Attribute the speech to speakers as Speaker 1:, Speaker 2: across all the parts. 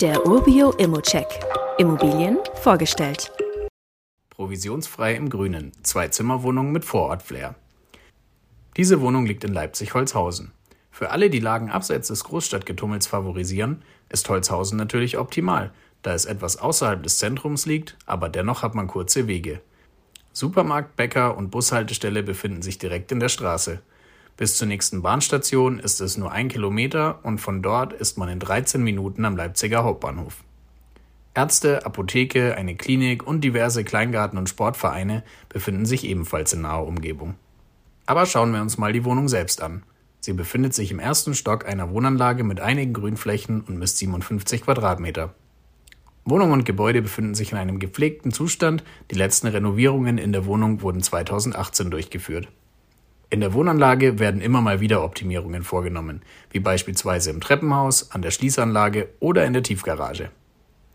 Speaker 1: Der Urbio Immocheck. Immobilien vorgestellt.
Speaker 2: Provisionsfrei im Grünen. Zwei-Zimmer-Wohnung mit Vorortflair. Diese Wohnung liegt in Leipzig-Holzhausen. Für alle, die Lagen abseits des Großstadtgetummels favorisieren, ist Holzhausen natürlich optimal, da es etwas außerhalb des Zentrums liegt, aber dennoch hat man kurze Wege. Supermarkt, Bäcker und Bushaltestelle befinden sich direkt in der Straße. Bis zur nächsten Bahnstation ist es nur ein Kilometer und von dort ist man in 13 Minuten am Leipziger Hauptbahnhof. Ärzte, Apotheke, eine Klinik und diverse Kleingarten- und Sportvereine befinden sich ebenfalls in naher Umgebung. Aber schauen wir uns mal die Wohnung selbst an. Sie befindet sich im ersten Stock einer Wohnanlage mit einigen Grünflächen und misst 57 Quadratmeter. Wohnung und Gebäude befinden sich in einem gepflegten Zustand. Die letzten Renovierungen in der Wohnung wurden 2018 durchgeführt. In der Wohnanlage werden immer mal wieder Optimierungen vorgenommen, wie beispielsweise im Treppenhaus, an der Schließanlage oder in der Tiefgarage.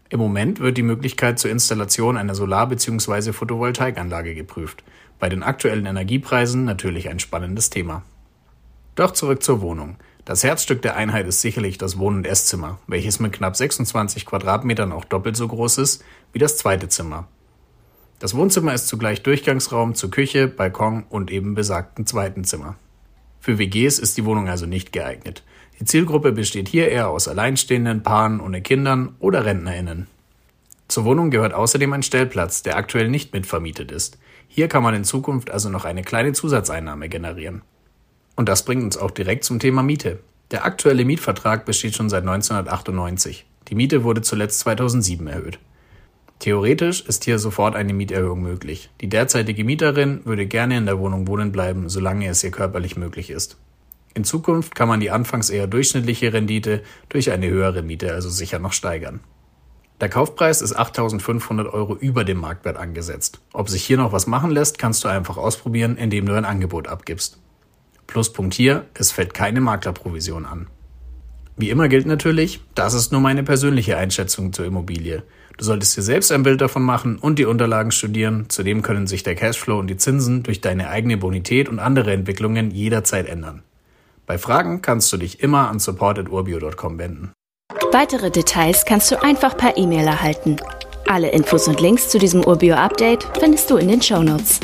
Speaker 2: Im Moment wird die Möglichkeit zur Installation einer Solar- bzw. Photovoltaikanlage geprüft. Bei den aktuellen Energiepreisen natürlich ein spannendes Thema. Doch zurück zur Wohnung. Das Herzstück der Einheit ist sicherlich das Wohn- und Esszimmer, welches mit knapp 26 Quadratmetern auch doppelt so groß ist wie das zweite Zimmer. Das Wohnzimmer ist zugleich Durchgangsraum zur Küche, Balkon und eben besagten zweiten Zimmer. Für WGs ist die Wohnung also nicht geeignet. Die Zielgruppe besteht hier eher aus alleinstehenden Paaren ohne Kindern oder RentnerInnen. Zur Wohnung gehört außerdem ein Stellplatz, der aktuell nicht mitvermietet ist. Hier kann man in Zukunft also noch eine kleine Zusatzeinnahme generieren. Und das bringt uns auch direkt zum Thema Miete. Der aktuelle Mietvertrag besteht schon seit 1998. Die Miete wurde zuletzt 2007 erhöht. Theoretisch ist hier sofort eine Mieterhöhung möglich. Die derzeitige Mieterin würde gerne in der Wohnung wohnen bleiben, solange es ihr körperlich möglich ist. In Zukunft kann man die anfangs eher durchschnittliche Rendite durch eine höhere Miete also sicher noch steigern. Der Kaufpreis ist 8.500 Euro über dem Marktwert angesetzt. Ob sich hier noch was machen lässt, kannst du einfach ausprobieren, indem du ein Angebot abgibst. Pluspunkt hier, es fällt keine Maklerprovision an. Wie immer gilt natürlich, das ist nur meine persönliche Einschätzung zur Immobilie. Du solltest dir selbst ein Bild davon machen und die Unterlagen studieren. Zudem können sich der Cashflow und die Zinsen durch deine eigene Bonität und andere Entwicklungen jederzeit ändern. Bei Fragen kannst du dich immer an support.urbio.com wenden.
Speaker 1: Weitere Details kannst du einfach per E-Mail erhalten. Alle Infos und Links zu diesem Urbio-Update findest du in den Show Notes.